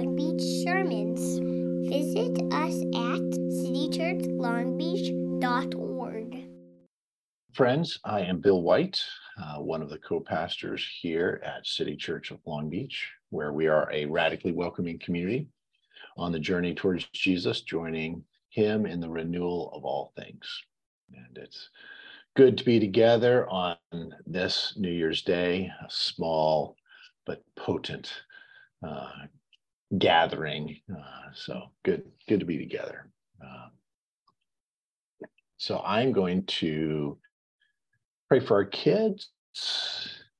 Long Beach sermons. Visit us at citychurchlongbeach.org. Friends, I am Bill White, uh, one of the co pastors here at City Church of Long Beach, where we are a radically welcoming community on the journey towards Jesus, joining Him in the renewal of all things. And it's good to be together on this New Year's Day, a small but potent uh, gathering. Uh, so good, good to be together. Uh, so I'm going to pray for our kids.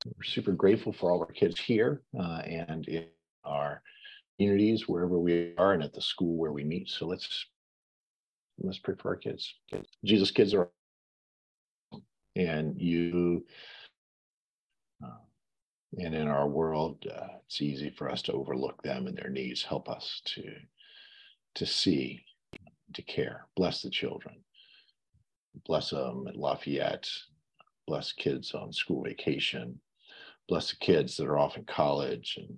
We're super grateful for all our kids here uh, and in our communities, wherever we are, and at the school where we meet. So let's let's pray for our kids. Jesus, kids are, and you and in our world, uh, it's easy for us to overlook them and their needs. Help us to to see, to care. Bless the children. Bless them at Lafayette. Bless kids on school vacation. Bless the kids that are off in college, and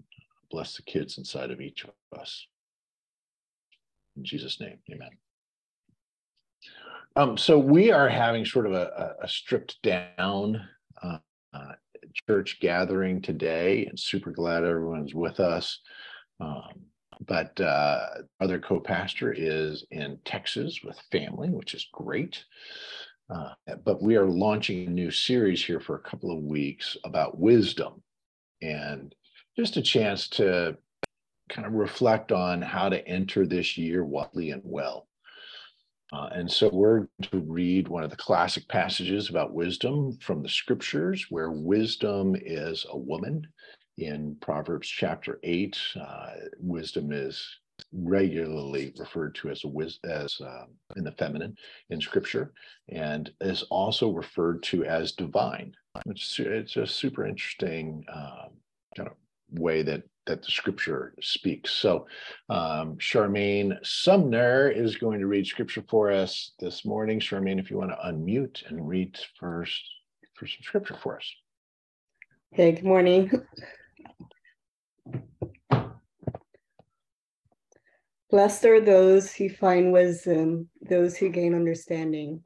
bless the kids inside of each of us. In Jesus' name, Amen. Um, so we are having sort of a, a stripped down uh, uh, church gathering today and super glad everyone's with us. Um, but uh, other co-pastor is in Texas with family, which is great. Uh, but we are launching a new series here for a couple of weeks about wisdom and just a chance to kind of reflect on how to enter this year wisely and well. Uh, and so we're to read one of the classic passages about wisdom from the scriptures, where wisdom is a woman. In Proverbs chapter 8, uh, wisdom is regularly referred to as a wis- as uh, in the feminine in scripture and is also referred to as divine which it's a super interesting uh, kind of way that that the scripture speaks. So, um, Charmaine Sumner is going to read scripture for us this morning. Charmaine, if you want to unmute and read first for some scripture for us. Hey, good morning. Blessed are those who find wisdom, those who gain understanding,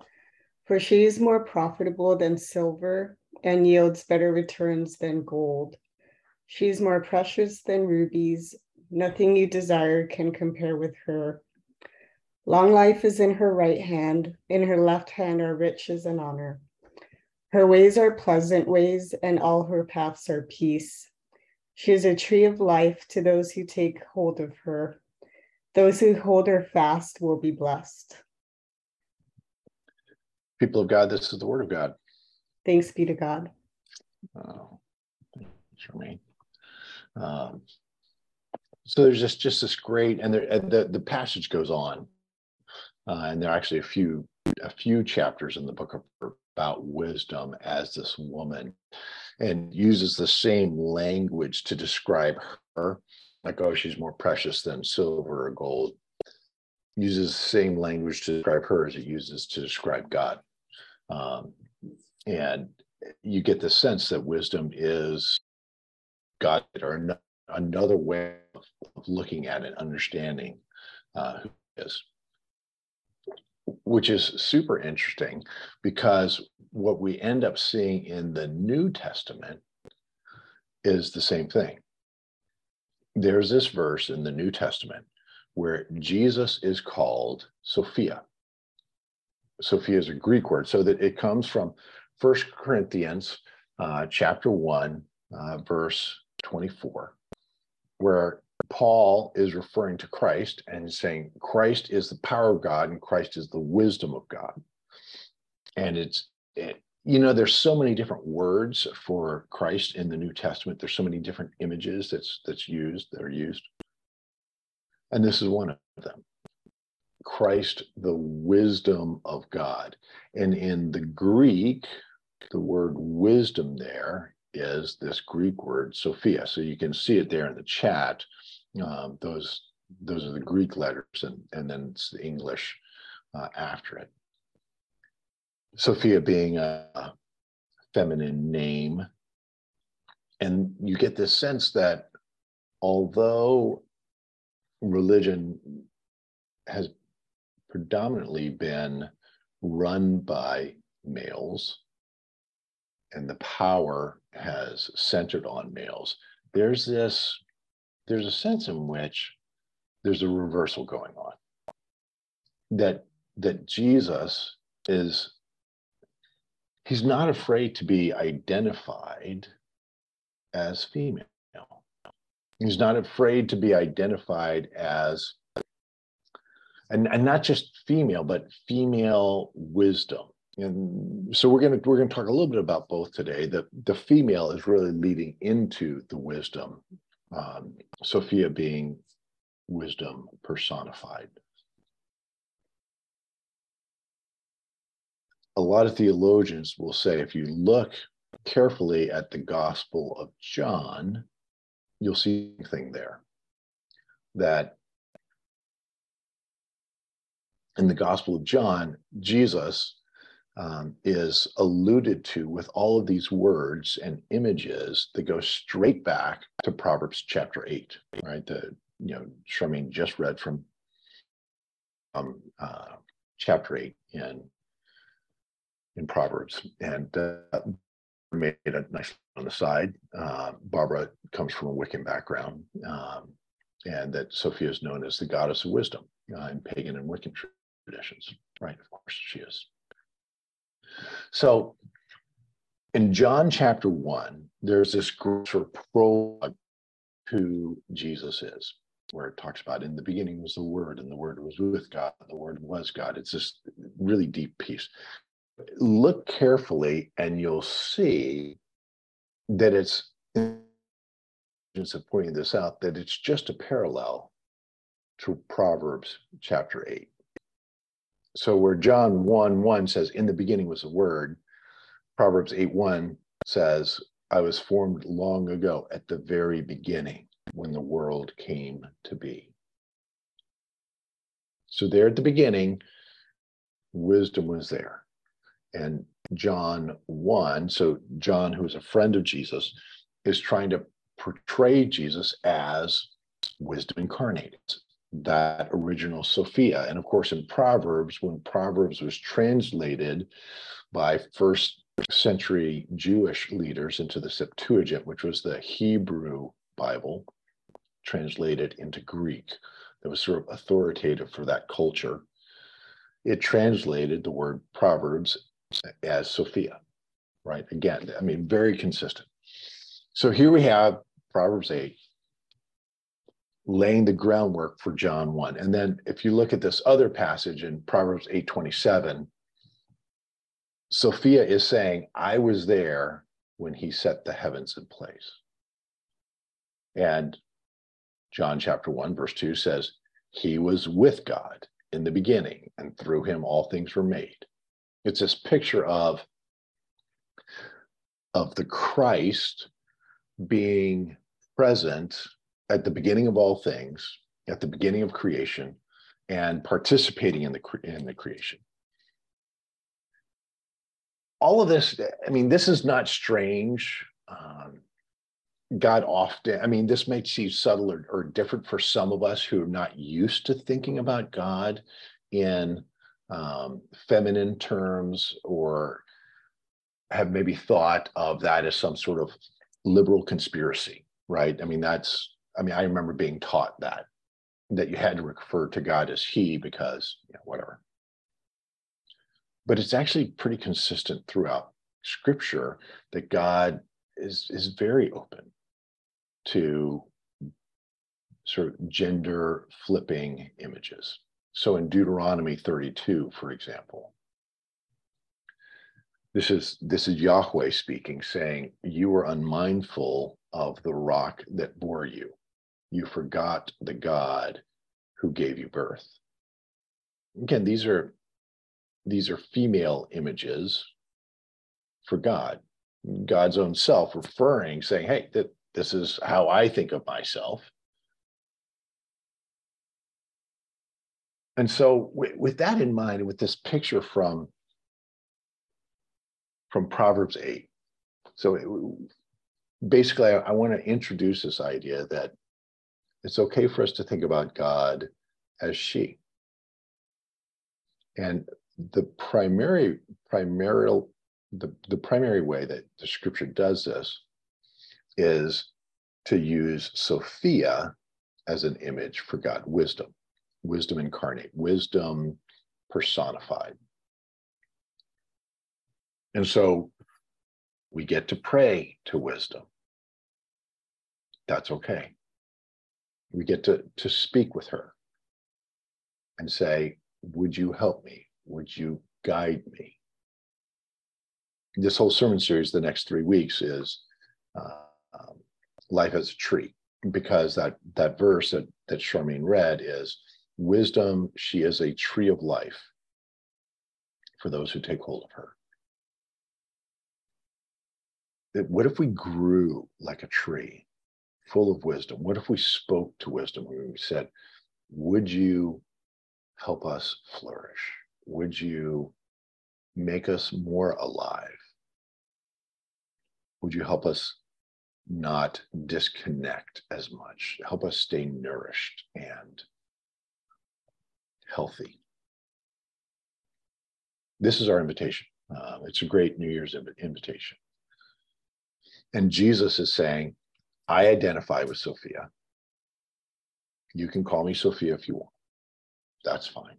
for she is more profitable than silver and yields better returns than gold. She is more precious than rubies. Nothing you desire can compare with her. Long life is in her right hand, in her left hand are riches and honor. Her ways are pleasant ways, and all her paths are peace. She is a tree of life to those who take hold of her. Those who hold her fast will be blessed. People of God, this is the word of God. Thanks be to God. Oh, thanks, Charmaine. Um, so there's just just this great, and there, the the passage goes on, uh, and there are actually a few a few chapters in the book of, about wisdom as this woman, and uses the same language to describe her, like oh she's more precious than silver or gold. Uses the same language to describe her as it uses to describe God, um, and you get the sense that wisdom is God or another way of, looking at it, understanding uh, which is super interesting because what we end up seeing in the New Testament is the same thing. There's this verse in the New Testament where Jesus is called Sophia. Sophia is a Greek word, so that it comes from First Corinthians uh, chapter 1, uh, verse 24, where Paul is referring to Christ and saying Christ is the power of God and Christ is the wisdom of God. And it's, it, you know, there's so many different words for Christ in the New Testament. There's so many different images that's that's used that are used, and this is one of them. Christ, the wisdom of God, and in the Greek, the word wisdom there is this Greek word Sophia. So you can see it there in the chat. Um, those those are the Greek letters, and and then it's the English uh, after it. Sophia being a feminine name, and you get this sense that although religion has predominantly been run by males and the power has centered on males there's this there's a sense in which there's a reversal going on. That that jesus is he's not afraid to be identified as female. He's not afraid to be identified as and, and not just female but female wisdom and so we're going to we're going to talk a little bit about both today. The the female is really leading into the wisdom um, sophia being wisdom personified. A lot of theologians will say if you look carefully at the gospel of john you'll see thing there that in the gospel of john jesus um, is alluded to with all of these words and images that go straight back to Proverbs chapter eight, right? The you know Charmaine just read from um, uh, chapter eight in in Proverbs, and uh, made a nice on the side. Uh, Barbara comes from a Wiccan background, um, and that Sophia is known as the goddess of wisdom uh, in pagan and Wiccan traditions, right? Of course, she is. So in John chapter one, there's this sort of prologue who Jesus is, where it talks about in the beginning was the Word, and the Word was with God, the Word was God. It's this really deep piece. Look carefully, and you'll see that it's of pointing this out that it's just a parallel to Proverbs chapter 8 so where John 1 1 says, In the beginning was a word, Proverbs 8 1 says, I was formed long ago at the very beginning when the world came to be. So there at the beginning, wisdom was there. And John 1, so John, who is a friend of Jesus, is trying to portray Jesus as wisdom incarnate, that original Sophia. And of course, in Proverbs, when Proverbs was translated by first century Jewish leaders into the Septuagint, which was the Hebrew Bible translated into Greek, that was sort of authoritative for that culture. It translated the word Proverbs as Sophia, right? Again, I mean, very consistent. So here we have Proverbs 8, laying the groundwork for John 1. And then if you look at this other passage in Proverbs 8:27, Sophia is saying, I was there when he set the heavens in place. And John chapter 1, verse 2 says, He was with God in the beginning, and through him all things were made. It's this picture of, of the Christ being present at the beginning of all things, at the beginning of creation, and participating in the in the creation. All of this, I mean, this is not strange. Um, God often, I mean, this may seem subtle or, or, different for some of us who are not used to thinking about God in um, feminine terms or have maybe thought of that as some sort of liberal conspiracy, right? I mean, that's I mean, I remember being taught that that you had to refer to God as He because you know, whatever. But it's actually pretty consistent throughout Scripture that God is is very open to sort of gender flipping images. So in Deuteronomy 32, for example, this is this is Yahweh speaking, saying, "You were unmindful of the rock that bore you." You forgot the God who gave you birth. Again, these are these are female images for God, God's own self referring, saying, "Hey, this is how I think of myself." And so, with, with that in mind, with this picture from from Proverbs eight, so it, basically, I, I want to introduce this idea that it's okay for us to think about God as she. And the primary, primary, the, the primary way that the scripture does this is to use Sophia as an image for God, wisdom, wisdom incarnate, wisdom personified. And so we get to pray to wisdom. That's okay. We get to, to speak with her and say, Would you help me? Would you guide me? This whole sermon series, the next three weeks, is uh, um, life as a tree, because that, that verse that, that Charmaine read is wisdom, she is a tree of life for those who take hold of her. What if we grew like a tree, full of wisdom? What if we spoke to wisdom we said, Would you help us flourish? Would you make us more alive? Would you help us not disconnect as much? Help us stay nourished and healthy. This is our invitation. Uh, it's a great New Year's invitation. And Jesus is saying, I identify with Sophia. You can call me Sophia if you want. That's fine.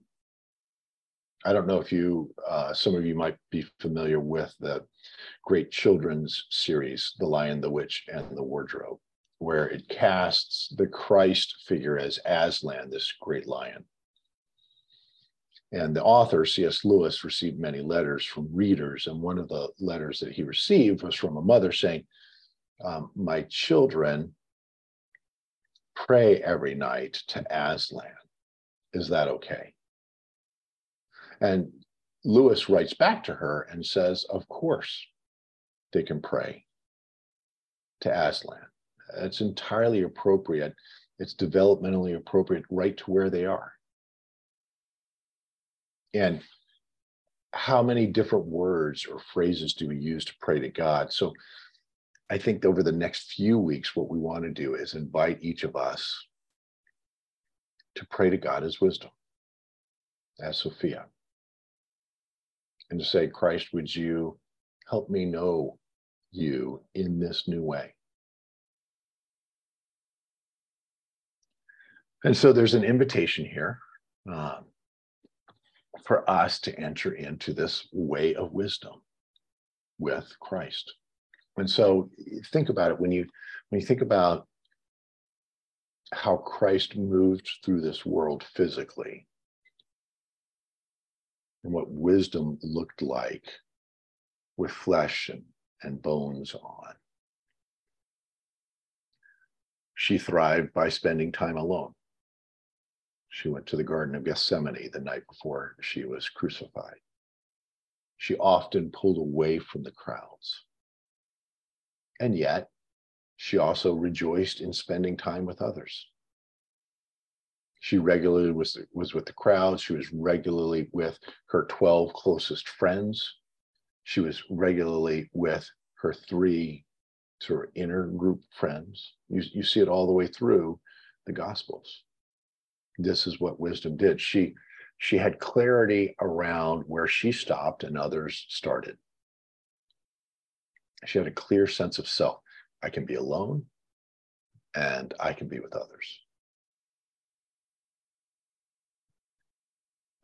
I don't know if you, uh, some of you might be familiar with the great children's series, The Lion, the Witch, and the Wardrobe, where it casts the Christ figure as Aslan, this great lion. And the author, C.S. Lewis, received many letters from readers. And one of the letters that he received was from a mother saying, um, My children pray every night to Aslan. Is that okay? And Lewis writes back to her and says, Of course, they can pray to Aslan. It's entirely appropriate. It's developmentally appropriate right to where they are. And how many different words or phrases do we use to pray to God? So I think over the next few weeks, what we want to do is invite each of us to pray to God as wisdom, as Sophia, and to say, Christ, would you help me know you in this new way? And so there's an invitation here. Um, for us to enter into this way of wisdom with Christ. And so think about it when you when you think about how Christ moved through this world physically and what wisdom looked like with flesh and, and bones on. She thrived by spending time alone. She went to the Garden of Gethsemane the night before she was crucified. She often pulled away from the crowds. And yet, she also rejoiced in spending time with others. She regularly was, was with the crowds. She was regularly with her 12 closest friends. She was regularly with her three sort of inner group friends. You, you see it all the way through the Gospels this is what wisdom did. She she had clarity around where she stopped and others started. She had a clear sense of self. I can be alone and I can be with others.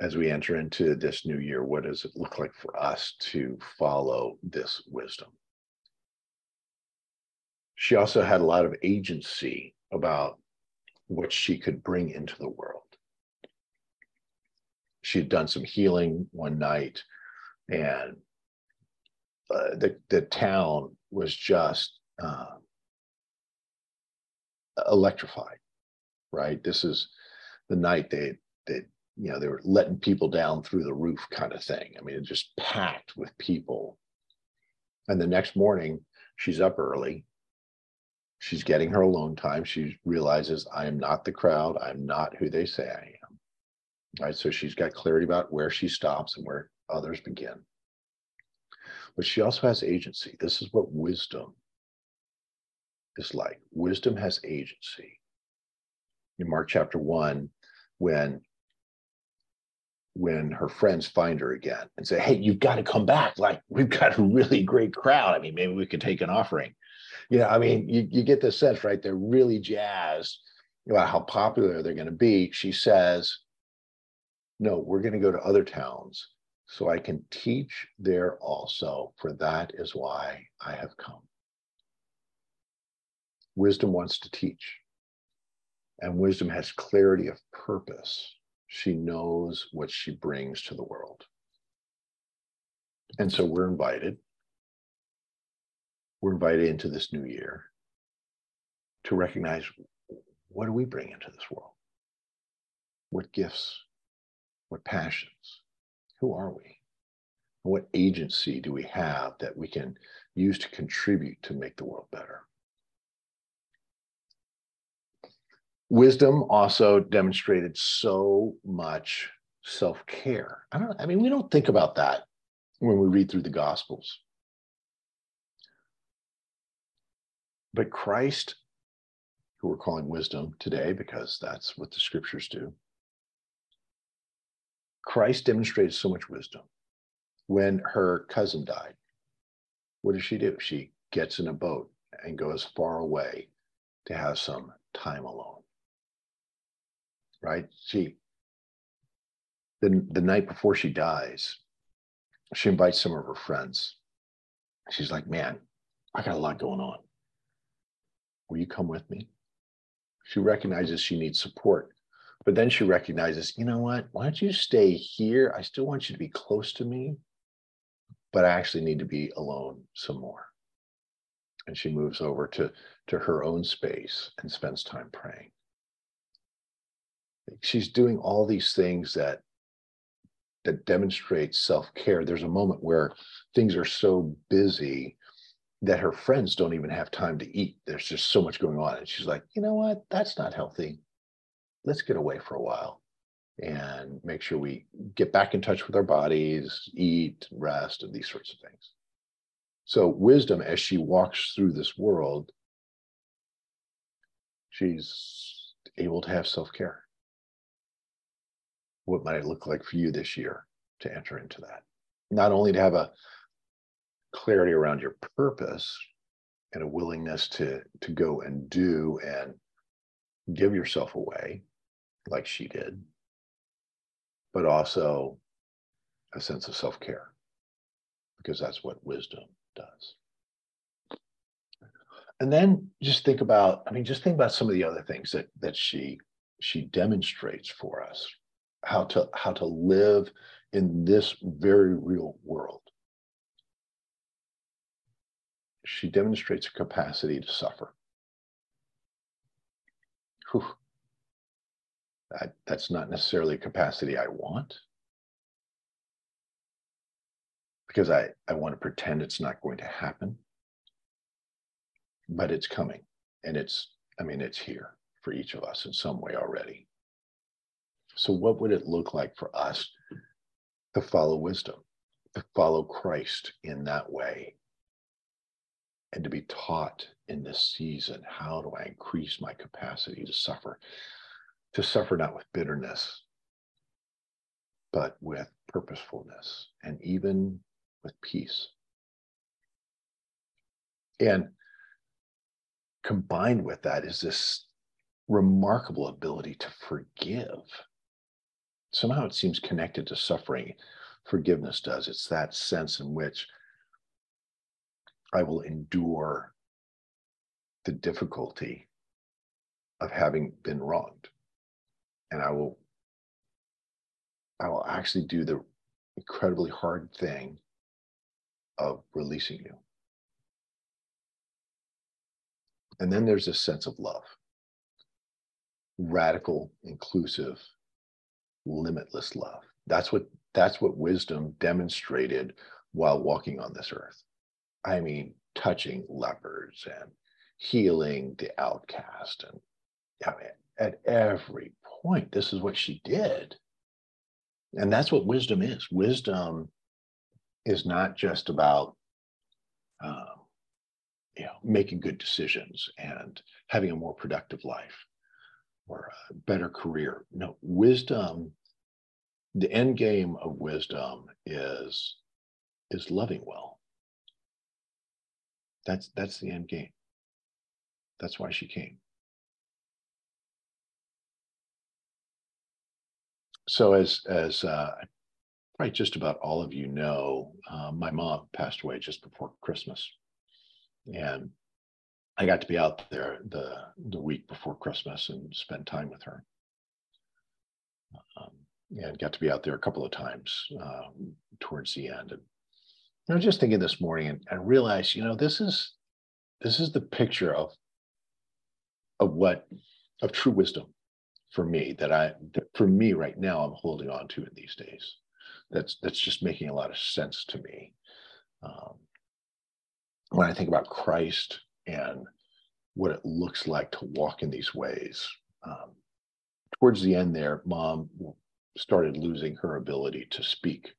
As we enter into this new year, what does it look like for us to follow this wisdom? She also had a lot of agency about what she could bring into the world. She had done some healing one night, and uh, the the town was just uh, electrified. Right, this is the night they they you know they were letting people down through the roof, kind of thing. I mean, it just packed with people. And the next morning, she's up early she's getting her alone time. She realizes I am not the crowd. I'm not who they say I am. Right. So she's got clarity about where she stops and where others begin. But she also has agency. This is what wisdom is like. Wisdom has agency. in Mark chapter one when when her friends find her again and say, Hey, you've got to come back. Like, we've got a really great crowd. I mean, maybe we could take an offering. You know, I mean, you, you get the sense, right? They're really jazzed about how popular they're going to be. She says, No, we're going to go to other towns so I can teach there also, for that is why I have come. Wisdom wants to teach, and wisdom has clarity of purpose she knows what she brings to the world. And so we're invited. We're invited into this new year to recognize what do we bring into this world? What gifts? What passions? Who are we? What agency do we have that we can use to contribute to make the world better? wisdom also demonstrated so much self-care i don't i mean we don't think about that when we read through the gospels but christ who we're calling wisdom today because that's what the scriptures do christ demonstrated so much wisdom when her cousin died what does she do she gets in a boat and goes far away to have some time alone right? She, the, the night before she dies, she invites some of her friends. She's like, man, I got a lot going on. Will you come with me? She recognizes she needs support, but then she recognizes, you know what? Why don't you stay here? I still want you to be close to me, but I actually need to be alone some more. And she moves over to, to her own space and spends time praying she's doing all these things that that demonstrate self-care there's a moment where things are so busy that her friends don't even have time to eat there's just so much going on and she's like you know what that's not healthy let's get away for a while and make sure we get back in touch with our bodies eat rest and these sorts of things so wisdom as she walks through this world she's able to have self-care what might it look like for you this year to enter into that? Not only to have a clarity around your purpose and a willingness to to go and do and give yourself away like she did but also a sense of self-care because that's what wisdom does and then just think about i mean just think about some of the other things that that she she demonstrates for us how to how to live in this very real world. She demonstrates a capacity to suffer. Whew. That, that's not necessarily a capacity I want because I, I want to pretend it's not going to happen. But it's coming and it's, I mean, it's here for each of us in some way already. So, what would it look like for us to follow wisdom, to follow Christ in that way, and to be taught in this season how do I increase my capacity to suffer, to suffer not with bitterness, but with purposefulness and even with peace. And combined with that is this remarkable ability to forgive somehow it seems connected to suffering. Forgiveness does. It's that sense in which I will endure the difficulty of having been wronged. And I will I will actually do the incredibly hard thing of releasing you. And then there's a sense of love. Radical, inclusive, limitless love. That's what that's what wisdom demonstrated while walking on this earth. I mean, touching lepers and healing the outcast and I mean, at every point this is what she did. And that's what wisdom is. Wisdom is not just about um, you know making good decisions and having a more productive life or a better career. No, wisdom, the end game of wisdom is is loving well. That's that's the end game. That's why she came. So as as uh, probably just about all of you know, uh, my mom passed away just before Christmas, and I got to be out there the the week before Christmas and spend time with her. Um, and got to be out there a couple of times um, towards the end. And I was just thinking this morning and, and realized, you know, this is this is the picture of of what of true wisdom for me that I that for me right now I'm holding on to in these days. That's that's just making a lot of sense to me. Um, when I think about Christ and what it looks like to walk in these ways. Um, towards the end, there, mom started losing her ability to speak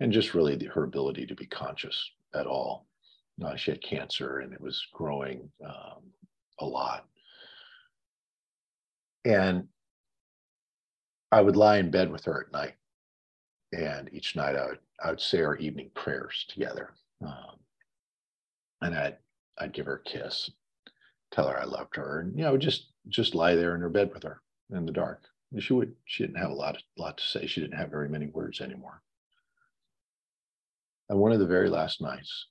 and just really the, her ability to be conscious at all. Uh, she had cancer and it was growing um, a lot. And I would lie in bed with her at night. And each night I would, I would say our evening prayers together. Um, and I'd, I'd give her a kiss, tell her I loved her, and you know, just just lie there in her bed with her in the dark. She would she didn't have a lot lot to say. She didn't have very many words anymore. And one of the very last nights,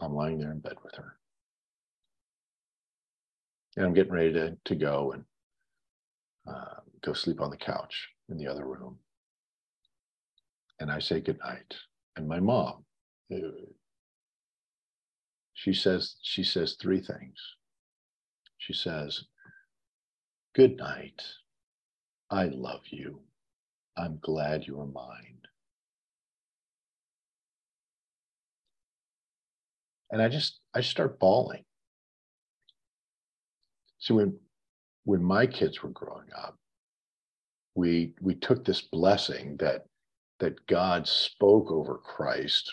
I'm lying there in bed with her. And I'm getting ready to, to go and uh, go sleep on the couch in the other room. And I say goodnight. And my mom, uh, she says, she says three things. She says, Good night. I love you. I'm glad you are mine. And I just I start bawling. So when when my kids were growing up, we we took this blessing that that God spoke over Christ.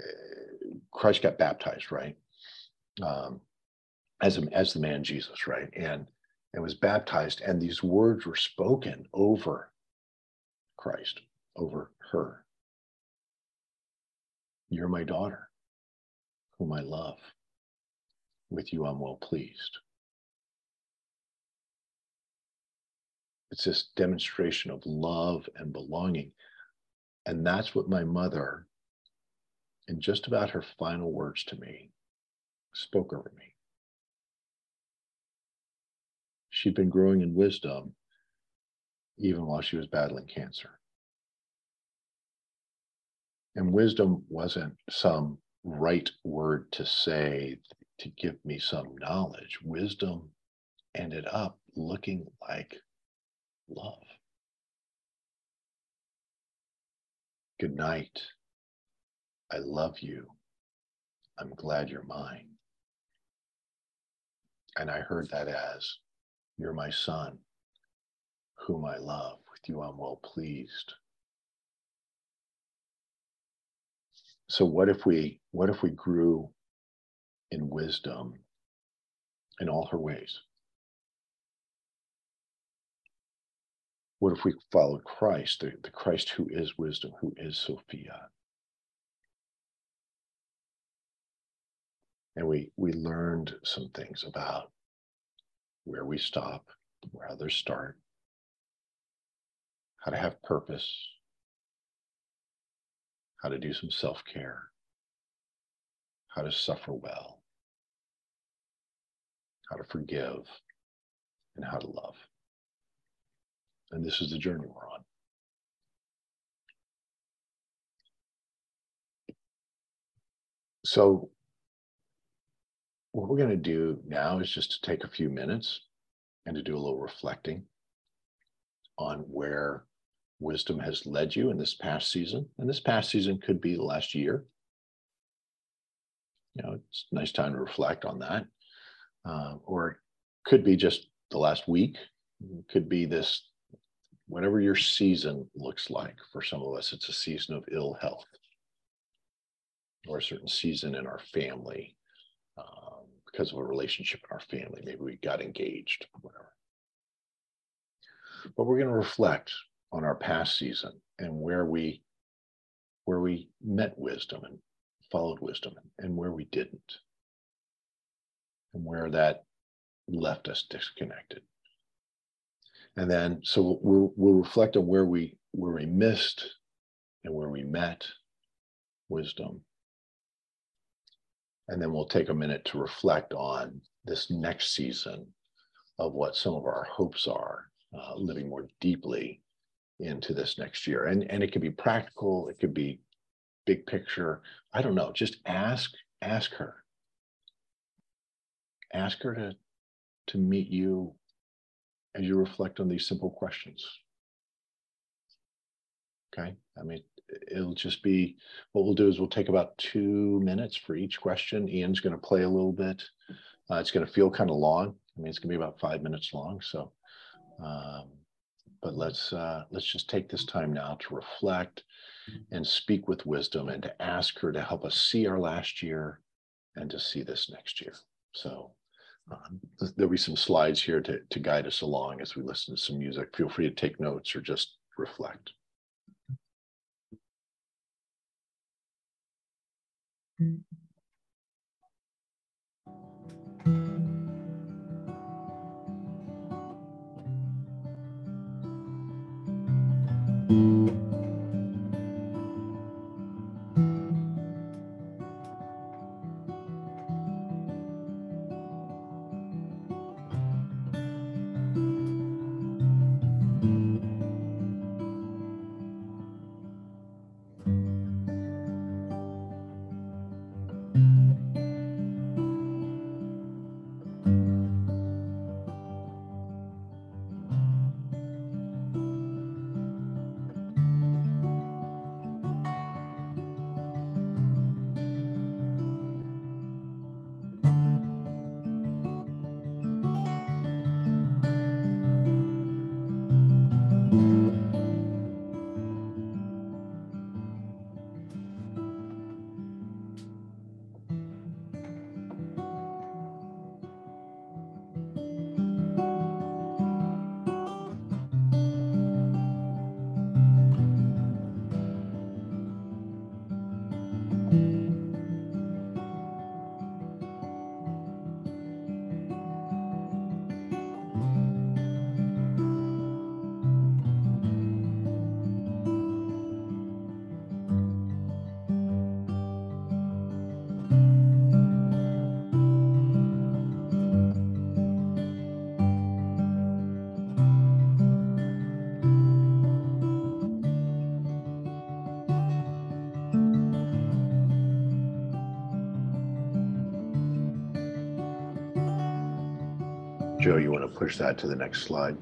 Eh, Christ got baptized, right? Um, as a, as the man Jesus, right? And and was baptized, and these words were spoken over Christ, over her. You're my daughter, whom I love. With you, I'm well pleased. It's this demonstration of love and belonging. And that's what my mother, in just about her final words to me, spoke over me. She'd been growing in wisdom even while she was battling cancer. And wisdom wasn't some right word to say to give me some knowledge. Wisdom ended up looking like love. Good night. I love you. I'm glad you're mine. And I heard that as you're my son, whom I love. With you, I'm well pleased. So what if we what if we grew in wisdom in all her ways? What if we followed Christ, the, the Christ who is wisdom, who is Sophia? And we we learned some things about where we stop, where others start, how to have purpose, how to do some self care, how to suffer well, how to forgive, and how to love. And this is the journey we're on. So what we're going to do now is just to take a few minutes and to do a little reflecting on where wisdom has led you in this past season. And this past season could be the last year. You know, it's a nice time to reflect on that. Uh, or it could be just the last week. It could be this, whatever your season looks like. For some of us, it's a season of ill health or a certain season in our family. Um, because of a relationship in our family. Maybe we got engaged, whatever. But we're going to reflect on our past season and where we where we met wisdom and followed wisdom and where we didn't and where that left us disconnected and then so we'll, we'll reflect on where we where we missed and where we met wisdom and then we'll take a minute to reflect on this next season of what some of our hopes are uh, living more deeply into this next year. And, and it could be practical, it could be big picture. I don't know. Just ask, ask her. Ask her to, to meet you as you reflect on these simple questions. Okay. I mean, it'll just be what we'll do is we'll take about two minutes for each question. Ian's going to play a little bit. Uh, it's going to feel kind of long. I mean, it's going to be about five minutes long. So, um, but let's uh, let's just take this time now to reflect and speak with wisdom and to ask her to help us see our last year and to see this next year. So um, there'll be some slides here to, to guide us along as we listen to some music. Feel free to take notes or just reflect. Mm -hmm. Joe, you want to push that to the next slide?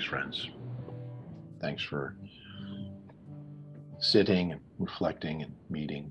Thanks, friends. Thanks for sitting and reflecting and meeting.